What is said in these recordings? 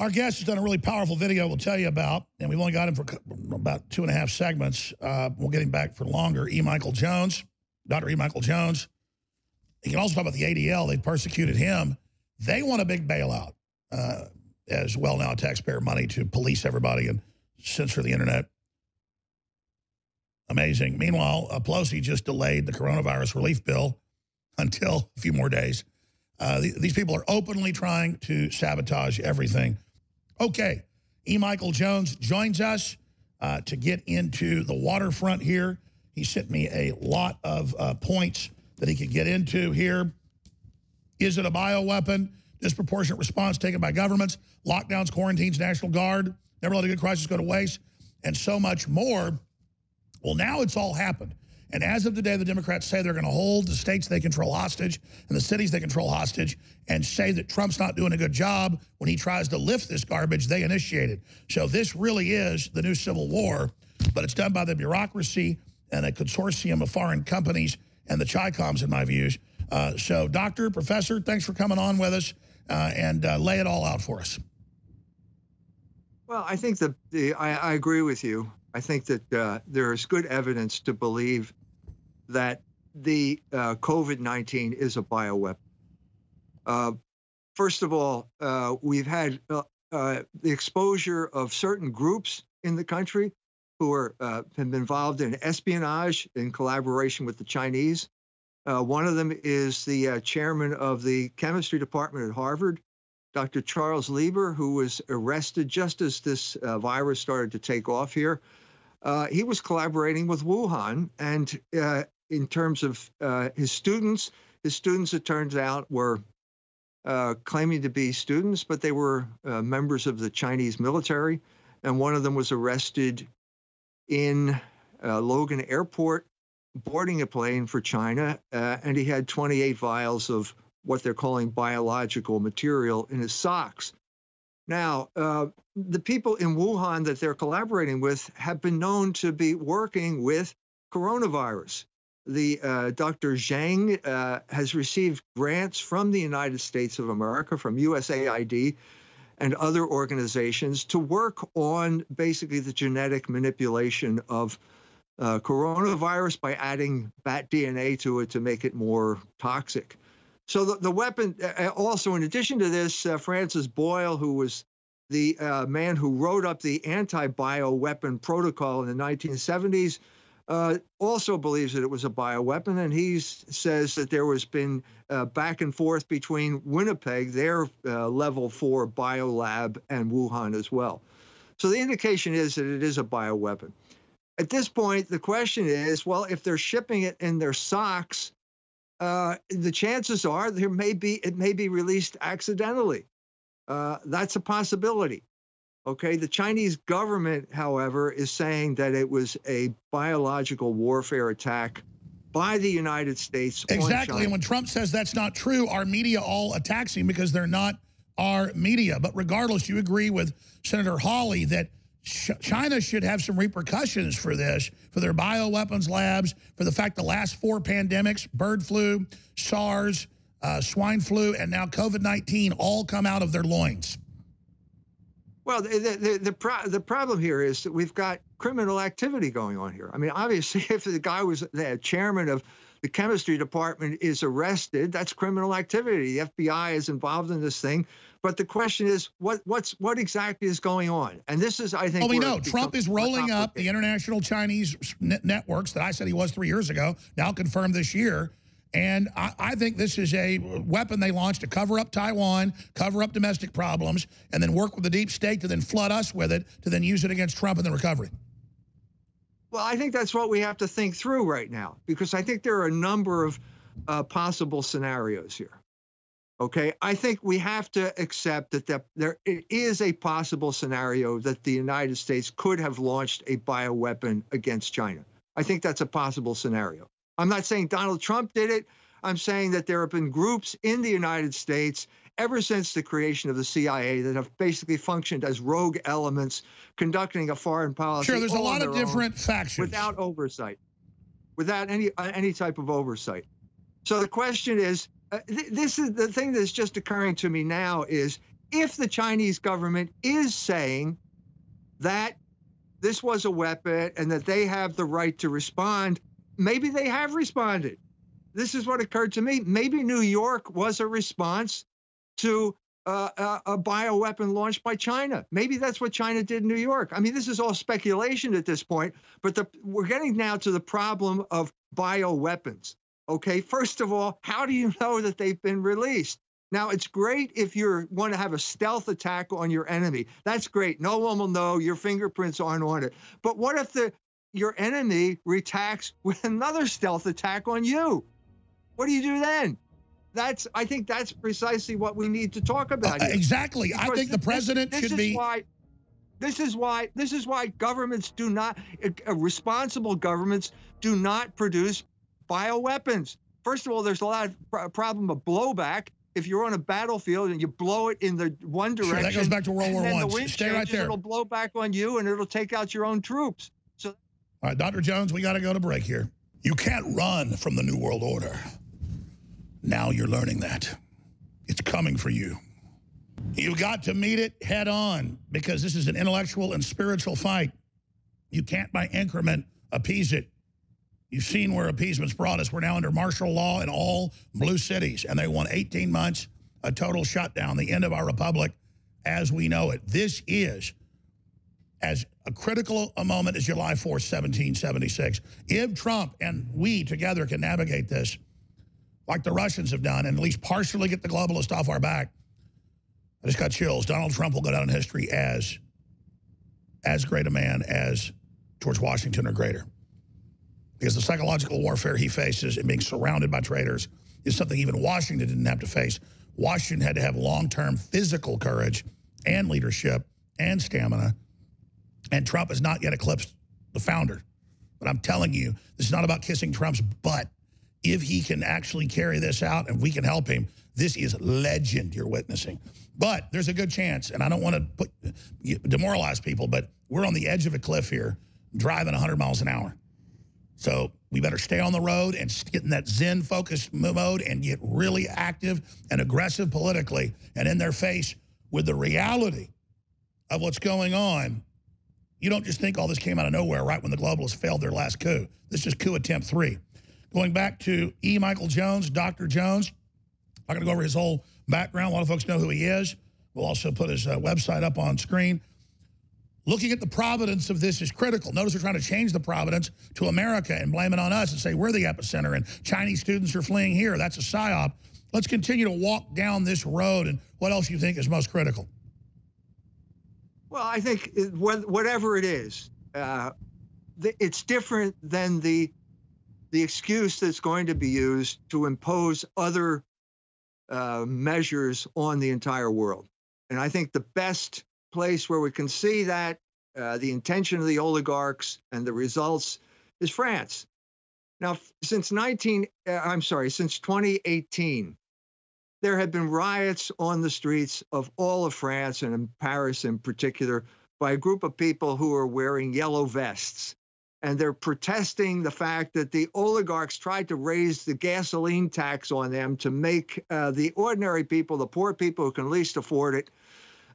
Our guest has done a really powerful video we'll tell you about, and we've only got him for about two and a half segments. Uh, we'll get him back for longer. E. Michael Jones, Dr. E. Michael Jones. He can also talk about the ADL. They persecuted him. They want a big bailout uh, as well now, taxpayer money to police everybody and censor the internet. Amazing. Meanwhile, uh, Pelosi just delayed the coronavirus relief bill until a few more days. Uh, th these people are openly trying to sabotage everything Okay, E. Michael Jones joins us uh, to get into the waterfront here. He sent me a lot of uh, points that he could get into here. Is it a bioweapon? Disproportionate response taken by governments, lockdowns, quarantines, National Guard, never let a good crisis go to waste, and so much more. Well, now it's all happened. And as of today, the Democrats say they're going to hold the states they control hostage and the cities they control hostage and say that Trump's not doing a good job when he tries to lift this garbage they initiated. So this really is the new civil war, but it's done by the bureaucracy and a consortium of foreign companies and the Chicoms, in my views. Uh, so, doctor, professor, thanks for coming on with us uh, and uh, lay it all out for us. Well, I think that the, I, I, agree with you. I think that uh, there is good evidence to believe that the uh, COVID 19 is a bioweapon. Uh, first of all, uh, we've had uh, uh, the exposure of certain groups in the country who are, uh, have been involved in espionage in collaboration with the Chinese. one of them is the chairman of the chemistry department at Harvard, Dr. Charles Lieber, who was arrested just as this virus started to take off here. He was collaborating with Wuhan, and in terms of uh, his students. His students, it turns out, were uh, claiming to be students, but they were uh, members of the Chinese military. And one of them was arrested in uh, Logan Airport, boarding a plane for China, uh, and he had 28 vials of what they're calling biological material in his socks. Now, uh, the people in Wuhan that they're collaborating with have been known to be working with coronavirus the uh, Dr. Zhang uh, has received grants from the United States of America, from USAID and other organizations to work on basically the genetic manipulation of uh, coronavirus by adding bat DNA to it to make it more toxic. So the, the weapon, uh, uh, also in addition to this, uh, Francis Boyle, who was the man who wrote up the anti-bio weapon protocol in the 1970s, uh, also believes that it was a bioweapon, and he says that there has been uh, back and forth between Winnipeg, their uh, level four biolab, and Wuhan as well. So the indication is that it is a bioweapon. At this point, the question is, well, if they're shipping it in their socks, uh, the chances are there may be it may be released accidentally. Uh, that's a possibility. Okay, the Chinese government, however, is saying that it was a biological warfare attack by the United States. Exactly. And when Trump says that's not true, our media all attacks him because they're not our media. But regardless, you agree with Senator Hawley that China should have some repercussions for this, for their bioweapons labs, for the fact the last four pandemics, bird flu, SARS, uh, swine flu, and now COVID-19 all come out of their loins. Well, the the the, pro- the, problem here is that we've got criminal activity going on here. I mean, obviously, if the guy was the chairman of the chemistry department is arrested, that's criminal activity. The FBI is involved in this thing. But the question is, what what's what exactly is going on? And this is, I think, well, we know Trump is rolling up the international Chinese networks that I said he was three years ago. Now confirmed this year and I, I, think this is a weapon they launched to cover up Taiwan, cover up domestic problems, and then work with the deep state to then flood us with it, to then use it against Trump in the recovery. Well, I think that's what we have to think through right now, because I think there are a number of uh, possible scenarios here. Okay, I think we have to accept that the, there is a possible scenario that the United States could have launched a bioweapon against China. I think that's a possible scenario. I'm not saying Donald Trump did it. I'm saying that there have been groups in the United States ever since the creation of the CIA that have basically functioned as rogue elements conducting a foreign policy. Sure, there's a lot of different factions without oversight, without any uh, any type of oversight. So the question is, uh, th this is the thing that's just occurring to me now is if the Chinese government is saying that this was a weapon and that they have the right to respond, maybe they have responded. This is what occurred to me. Maybe New York was a response to uh, a, a bioweapon launched by China. Maybe that's what China did in New York. I mean, this is all speculation at this point, but the, we're getting now to the problem of bioweapons. Okay, first of all, how do you know that they've been released? Now, it's great if you want to have a stealth attack on your enemy. That's great. No one will know. Your fingerprints aren't on it. But what if the your enemy retacks with another stealth attack on you? What do you do then? That's I think that's precisely what we need to talk about. Uh, exactly. Because I think the president this, this should be. Why, this is why this is why governments do not uh, responsible governments do not produce bioweapons. First of all, there's a lot of problem of blowback if you're on a battlefield and you blow it in the one direction. Sure, that goes back to World War One. The Stay right there. It'll blow back on you and it'll take out your own troops. All right, Dr. Jones, we got to go to break here. You can't run from the New World Order. Now you're learning that. It's coming for you. You've got to meet it head on because this is an intellectual and spiritual fight. You can't, by increment, appease it. You've seen where appeasement's brought us. We're now under martial law in all blue cities, and they want 18 months, a total shutdown, the end of our republic as we know it. This is as a critical a moment as July 4th, 1776. If Trump and we together can navigate this, like the Russians have done, and at least partially get the globalists off our back, I just got chills. Donald Trump will go down in history as as great a man as George Washington or greater because the psychological warfare he faces and being surrounded by traitors is something even Washington didn't have to face. Washington had to have long-term physical courage and leadership and stamina, and Trump has not yet eclipsed the founder. But I'm telling you, this is not about kissing Trump's butt. If he can actually carry this out and we can help him, this is legend you're witnessing. But there's a good chance, and I don't want to put demoralize people, but we're on the edge of a cliff here, driving 100 miles an hour. So we better stay on the road and get in that Zen focused mode and get really active and aggressive politically and in their face with the reality of what's going on. You don't just think all this came out of nowhere right when the globalists failed their last coup. This is coup attempt three. Going back to E. Michael Jones, Dr. Jones, I'm going to go over his whole background. A lot of folks know who he is. We'll also put his uh, website up on screen. Looking at the providence of this is critical. Notice they're trying to change the providence to America and blame it on us and say we're the epicenter and Chinese students are fleeing here. That's a psyop. Let's continue to walk down this road. And what else you think is most critical? Well, I think whatever it is, uh, it's different than the the excuse that's going to be used to impose other uh, measures on the entire world. And I think the best place where we can see that uh, the intention of the oligarchs and the results is France. Now, since 19, uh, I'm sorry, since 2018, there have been riots on the streets of all of France and in Paris in particular by a group of people who are wearing yellow vests. And they're protesting the fact that the oligarchs tried to raise the gasoline tax on them to make uh, the ordinary people, the poor people who can least afford it,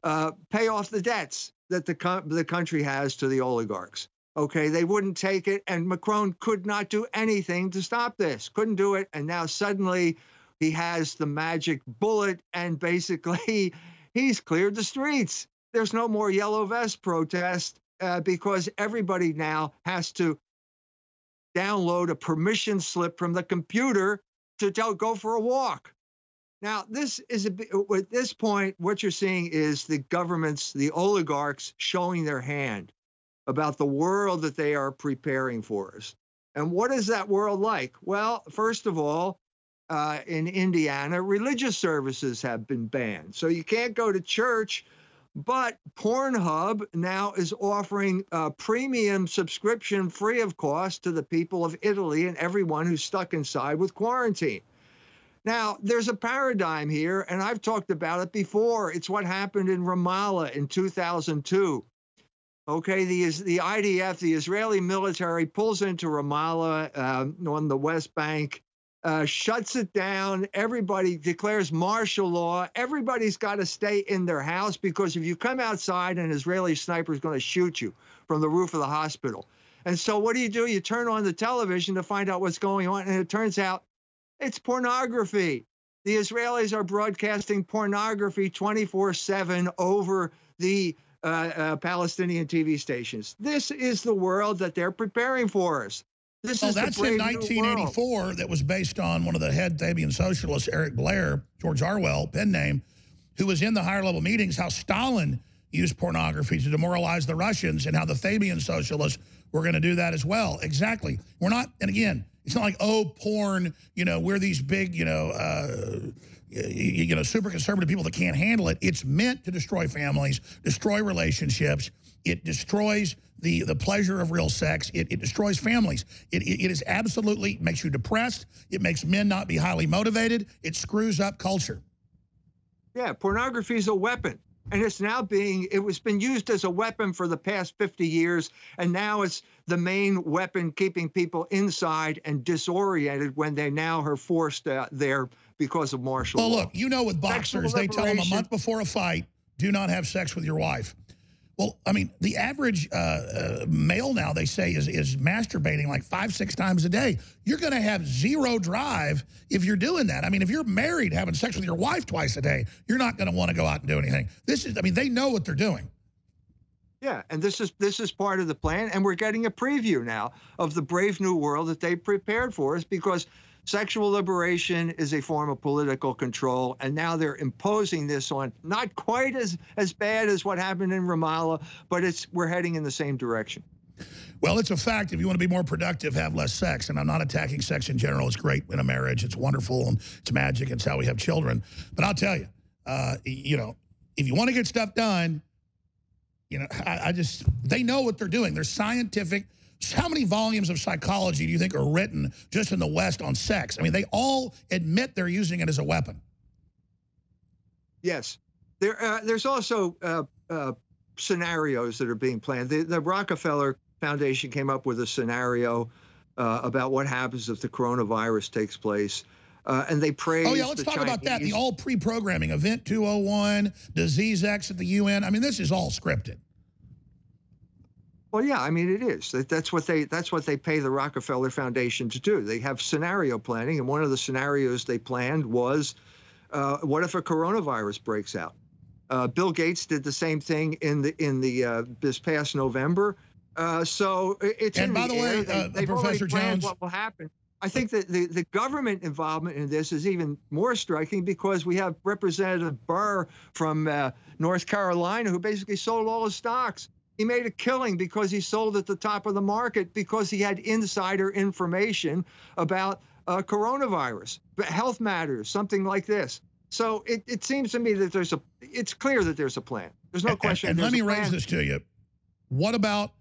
uh, pay off the debts that the, co- the country has to the oligarchs. Okay, they wouldn't take it, and Macron could not do anything to stop this. Couldn't do it, and now suddenly he has the magic bullet, and basically he's cleared the streets. There's no more yellow vest protest uh, because everybody now has to download a permission slip from the computer to tell, go for a walk. Now, this is a at this point, what you're seeing is the governments, the oligarchs showing their hand about the world that they are preparing for us. And what is that world like? Well, first of all, uh, in Indiana, religious services have been banned. So you can't go to church, but Pornhub now is offering a premium subscription free of cost to the people of Italy and everyone who's stuck inside with quarantine. Now, there's a paradigm here, and I've talked about it before. It's what happened in Ramallah in 2002. Okay, the, the IDF, the Israeli military, pulls into Ramallah uh, on the West Bank uh, shuts it down. Everybody declares martial law. Everybody's got to stay in their house because if you come outside, an Israeli sniper is going to shoot you from the roof of the hospital. And so, what do you do? You turn on the television to find out what's going on, and it turns out it's pornography. The Israelis are broadcasting pornography 24 7 over the uh, uh, Palestinian TV stations. This is the world that they're preparing for us. This well, is that's in 1984 that was based on one of the head Fabian socialists, Eric Blair, George Orwell, pen name, who was in the higher level meetings, how Stalin used pornography to demoralize the Russians and how the Fabian socialists were going to do that as well. Exactly. We're not, and again, it's not like, oh, porn, you know, we're these big, you know, uh, you know, super conservative people that can't handle it. It's meant to destroy families, destroy relationships. It destroys the, the pleasure of real sex. It, it destroys families. It, it, it is absolutely makes you depressed. It makes men not be highly motivated. It screws up culture. Yeah, pornography is a weapon and it's now being it was been used as a weapon for the past 50 years and now it's the main weapon keeping people inside and disoriented when they now are forced uh, there because of martial well law. look you know with boxers they tell them a month before a fight do not have sex with your wife well, I mean, the average uh, uh, male now, they say, is, is masturbating like five, six times a day. You're going to have zero drive if you're doing that. I mean, if you're married having sex with your wife twice a day, you're not going to want to go out and do anything. This is, I mean, they know what they're doing. Yeah, and this is this is part of the plan, and we're getting a preview now of the brave new world that they prepared for us because Sexual liberation is a form of political control, and now they're imposing this on not quite as, as bad as what happened in Ramallah, but it's we're heading in the same direction. Well, it's a fact. If you want to be more productive, have less sex. And I'm not attacking sex in general. It's great in a marriage. It's wonderful and it's magic. It's how we have children. But I'll tell you, uh, you know, if you want to get stuff done, you know, I, I just, they know what they're doing. They're scientific how many volumes of psychology do you think are written just in the West on sex? I mean, they all admit they're using it as a weapon. Yes. There, uh, there's also uh, uh, scenarios that are being planned. The, the, Rockefeller Foundation came up with a scenario uh, about what happens if the coronavirus takes place. Uh, and they praise. Oh yeah, let's talk Chinese. about that. The all pre-programming, Event 201, Disease X at the UN. I mean, this is all scripted. Well, yeah, I mean it is. That's what they that's what they pay the Rockefeller Foundation to do. They have scenario planning, and one of the scenarios they planned was, uh, what if a coronavirus breaks out? Uh, Bill Gates did the same thing in the in the uh, this past November. Uh, so it's and in by the, the way, they, uh, they've Professor Jones, what will happen. I think that the, the government involvement in this is even more striking because we have Representative Burr from uh, North Carolina who basically sold all his stocks he made a killing because he sold at the top of the market because he had insider information about uh, coronavirus, health matters, something like this. So it, it seems to me that there's a, it's clear that there's a plan. There's no question. And, and let me raise this to you. What about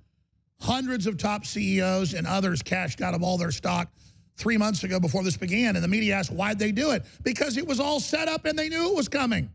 hundreds of top CEOs and others cashed out of all their stock three months ago before this began? And the media asked, why'd they do it? Because it was all set up and they knew it was coming.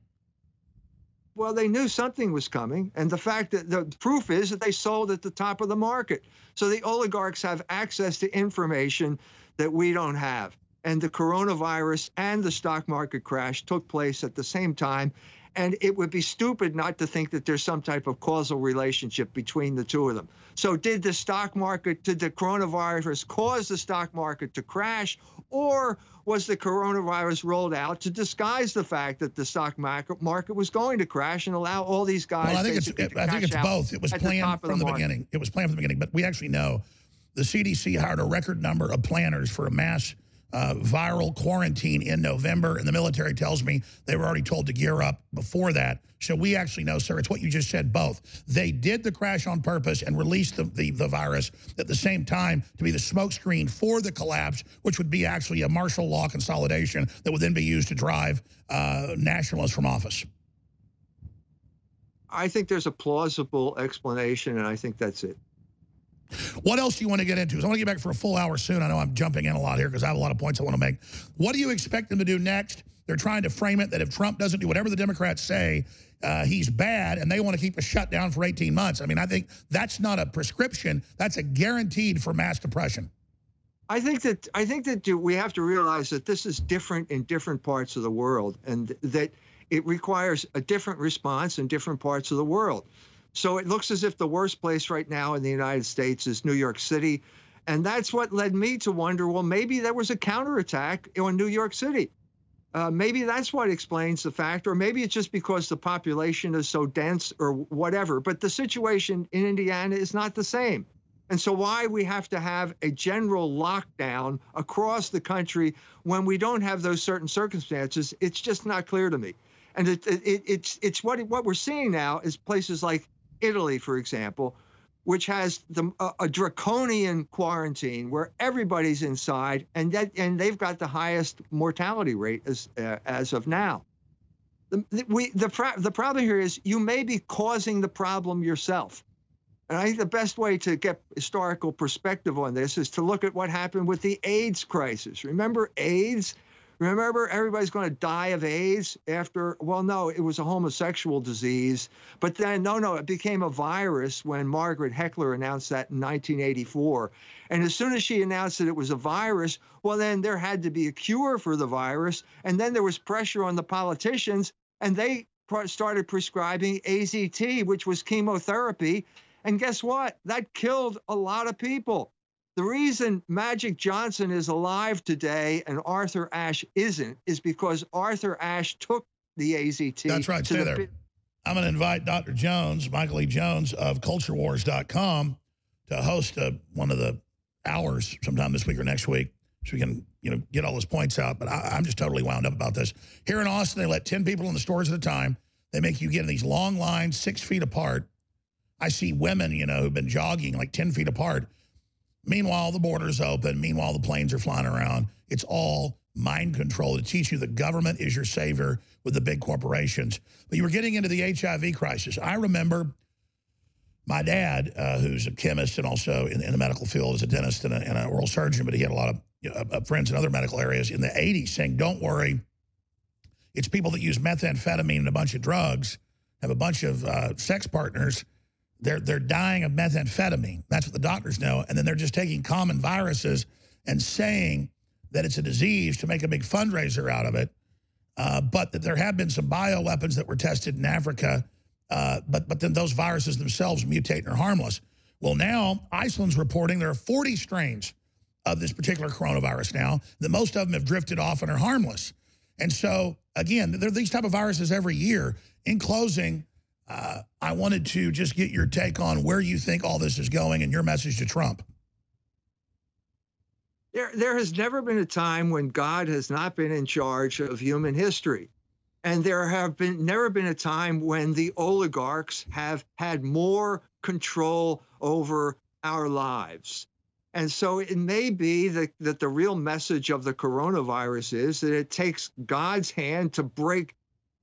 Well, they knew something was coming. And the fact that the proof is that they sold at the top of the market. So the oligarchs have access to information that we don't have. And the coronavirus and the stock market crash took place at the same time. And it would be stupid not to think that there's some type of causal relationship between the two of them. So, did the stock market, did the coronavirus cause the stock market to crash, or was the coronavirus rolled out to disguise the fact that the stock market market was going to crash and allow all these guys? Well, I think it's, I think it's both. It was planned from the, the beginning. It was planned from the beginning, but we actually know the CDC hired a record number of planners for a mass uh, viral quarantine in November, and the military tells me they were already told to gear up before that. So we actually know, sir, it's what you just said, both. They did the crash on purpose and released the, the, the virus at the same time to be the smokescreen for the collapse, which would be actually a martial law consolidation that would then be used to drive uh, nationalists from office. I think there's a plausible explanation, and I think that's it. What else do you want to get into? I want to get back for a full hour soon. I know I'm jumping in a lot here because I have a lot of points I want to make. What do you expect them to do next? They're trying to frame it that if Trump doesn't do whatever the Democrats say, uh, he's bad, and they want to keep us shut down for 18 months. I mean, I think that's not a prescription. That's a guaranteed for mass depression. I think that I think that we have to realize that this is different in different parts of the world, and that it requires a different response in different parts of the world. So it looks as if the worst place right now in the United States is New York City, and that's what led me to wonder. Well, maybe there was a counterattack in New York City. Uh, maybe that's what explains the fact, or maybe it's just because the population is so dense, or whatever. But the situation in Indiana is not the same. And so, why we have to have a general lockdown across the country when we don't have those certain circumstances, it's just not clear to me. And it, it, it's it's what what we're seeing now is places like Italy, for example, which has the, a, a draconian quarantine where everybody's inside, and that and they've got the highest mortality rate as uh, as of now. The, we, the, the problem here is you may be causing the problem yourself. And I think the best way to get historical perspective on this is to look at what happened with the AIDS crisis. Remember AIDS? Remember, everybody's going to die of AIDS after, well, no, it was a homosexual disease. But then, no, no, it became a virus when Margaret Heckler announced that in 1984. And as soon as she announced that it was a virus, well, then there had to be a cure for the virus. And then there was pressure on the politicians, and they started prescribing AZT, which was chemotherapy. And guess what? That killed a lot of people. The reason Magic Johnson is alive today and Arthur Ashe isn't is because Arthur Ashe took the AZT. That's right. Stay the there. I'm going to invite Dr. Jones, Michael E. Jones of CultureWars.com, to host a, one of the hours sometime this week or next week so we can you know get all those points out. But I, am just totally wound up about this. Here in Austin, they let 10 people in the stores at a time. They make you get in these long lines, six feet apart. I see women, you know, who've been jogging like 10 feet apart. Meanwhile, the border's open. Meanwhile, the planes are flying around. It's all mind control to teach you the government is your savior with the big corporations. But you were getting into the HIV crisis. I remember my dad, uh, who's a chemist and also in, in, the medical field, is a dentist and, an oral surgeon, but he had a lot of you know, uh, friends in other medical areas in the 80s saying, don't worry, it's people that use methamphetamine and a bunch of drugs, have a bunch of uh, sex partners, they're, they're dying of methamphetamine. That's what the doctors know. And then they're just taking common viruses and saying that it's a disease to make a big fundraiser out of it. Uh, but that there have been some bioweapons that were tested in Africa, uh, but, but then those viruses themselves mutate and are harmless. Well, now Iceland's reporting there are 40 strains of this particular coronavirus now, that most of them have drifted off and are harmless. And so, again, there are these type of viruses every year. In closing, uh, I wanted to just get your take on where you think all this is going and your message to Trump. There, there has never been a time when God has not been in charge of human history. And there have been never been a time when the oligarchs have had more control over our lives. And so it may be that, that the real message of the coronavirus is that it takes God's hand to break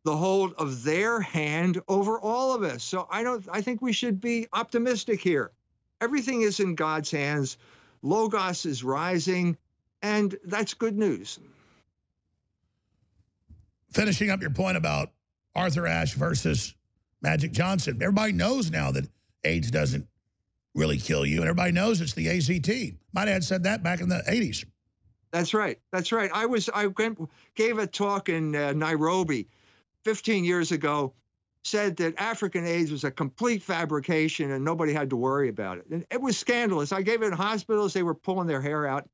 the hold of their hand over all of us. So I don't I think we should be optimistic here. Everything is in God's hands. Logos is rising, and that's good news. Finishing up your point about Arthur Ashe versus Magic Johnson. Everybody knows now that AIDS doesn't really kill you, and everybody knows it's the AZT. My dad said that back in the 80s. That's right. That's right. I was I went. gave a talk in uh, Nairobi 15 years ago said that African AIDS was a complete fabrication and nobody had to worry about it. And it was scandalous. I gave it in hospitals, they were pulling their hair out.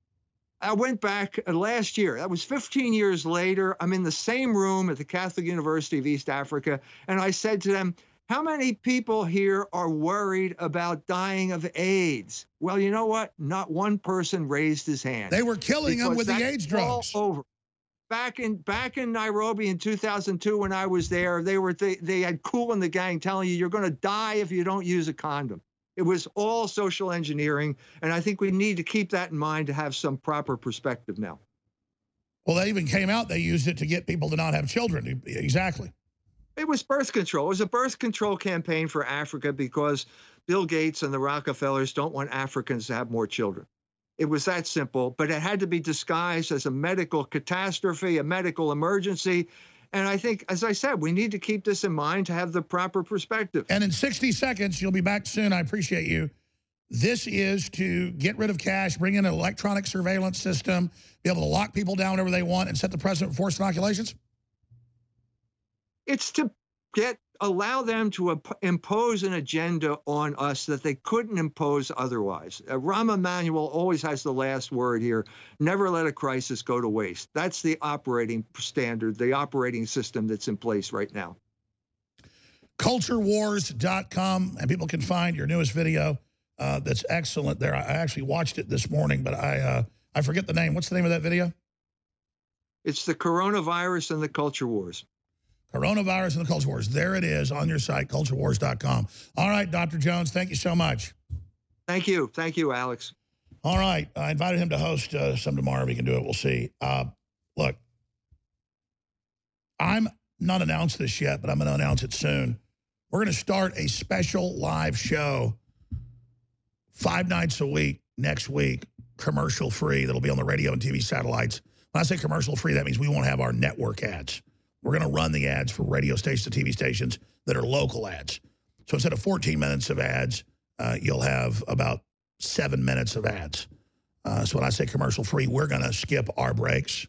I went back uh, last year. That was 15 years later. I'm in the same room at the Catholic University of East Africa. And I said to them, How many people here are worried about dying of AIDS? Well, you know what? Not one person raised his hand. They were killing them with the AIDS drugs. All over back in back in Nairobi in 2002 when I was there, they were they, they had Kool and the Gang telling you you're going to die if you don't use a condom. It was all social engineering, and I think we need to keep that in mind to have some proper perspective now. Well, they even came out. They used it to get people to not have children. Exactly. It was birth control. It was a birth control campaign for Africa because Bill Gates and the Rockefellers don't want Africans to have more children. It was that simple, but it had to be disguised as a medical catastrophe, a medical emergency. And I think, as I said, we need to keep this in mind to have the proper perspective. And in 60 seconds, you'll be back soon. I appreciate you. This is to get rid of cash, bring in an electronic surveillance system, be able to lock people down whenever they want, and set the precedent for forced inoculations? It's to get allow them to impose an agenda on us that they couldn't impose otherwise. Uh, Rahm Emanuel always has the last word here. Never let a crisis go to waste. That's the operating standard, the operating system that's in place right now. Culturewars.com, and people can find your newest video uh, that's excellent there. I actually watched it this morning, but I uh, I forget the name. What's the name of that video? It's the coronavirus and the culture wars. Coronavirus and the Culture Wars. There it is on your site, culturewars.com. All right, Dr. Jones, thank you so much. Thank you. Thank you, Alex. All right. I invited him to host uh, some tomorrow. If he can do it, we'll see. Uh, look, I'm not announced this yet, but I'm going to announce it soon. We're going to start a special live show five nights a week next week, commercial free, that'll be on the radio and TV satellites. When I say commercial free, that means we won't have our network ads. We're going to run the ads for radio stations TV stations that are local ads. So instead of 14 minutes of ads, uh, you'll have about seven minutes of ads. Uh, so when I say commercial free, we're going to skip our breaks